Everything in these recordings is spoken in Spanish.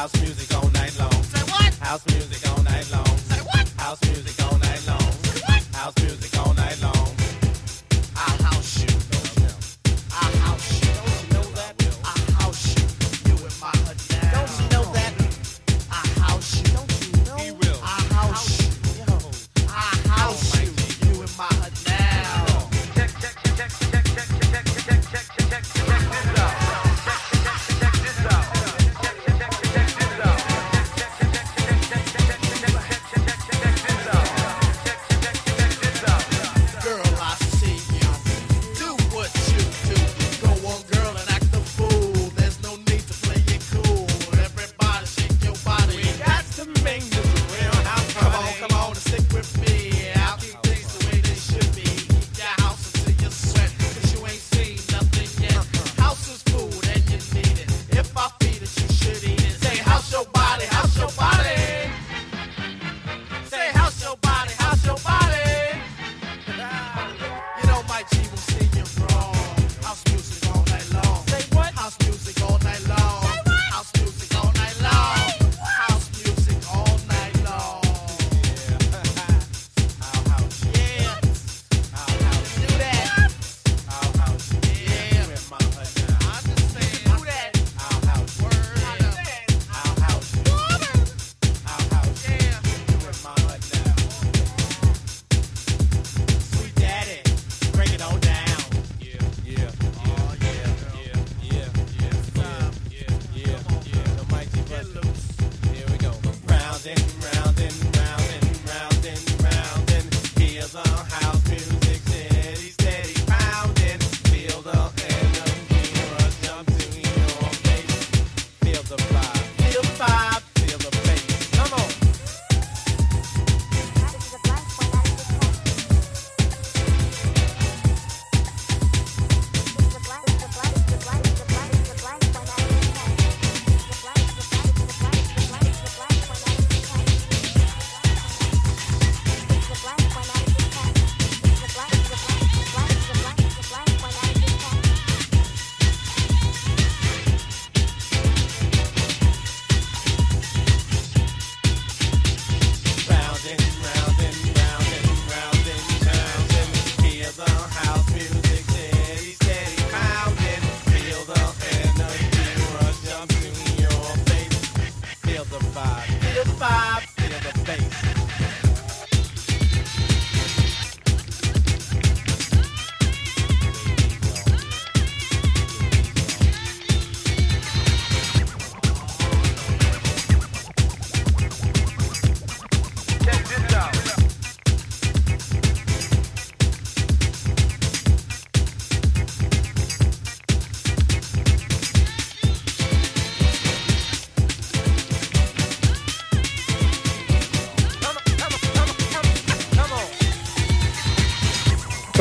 house music.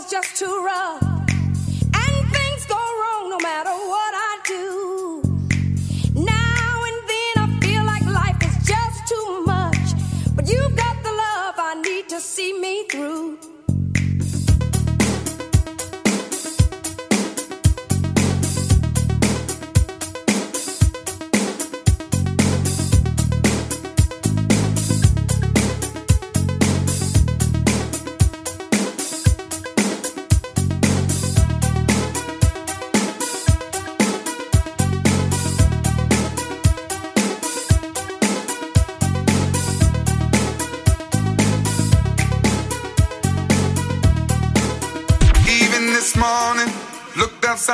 is just too rough. And things go wrong no matter what.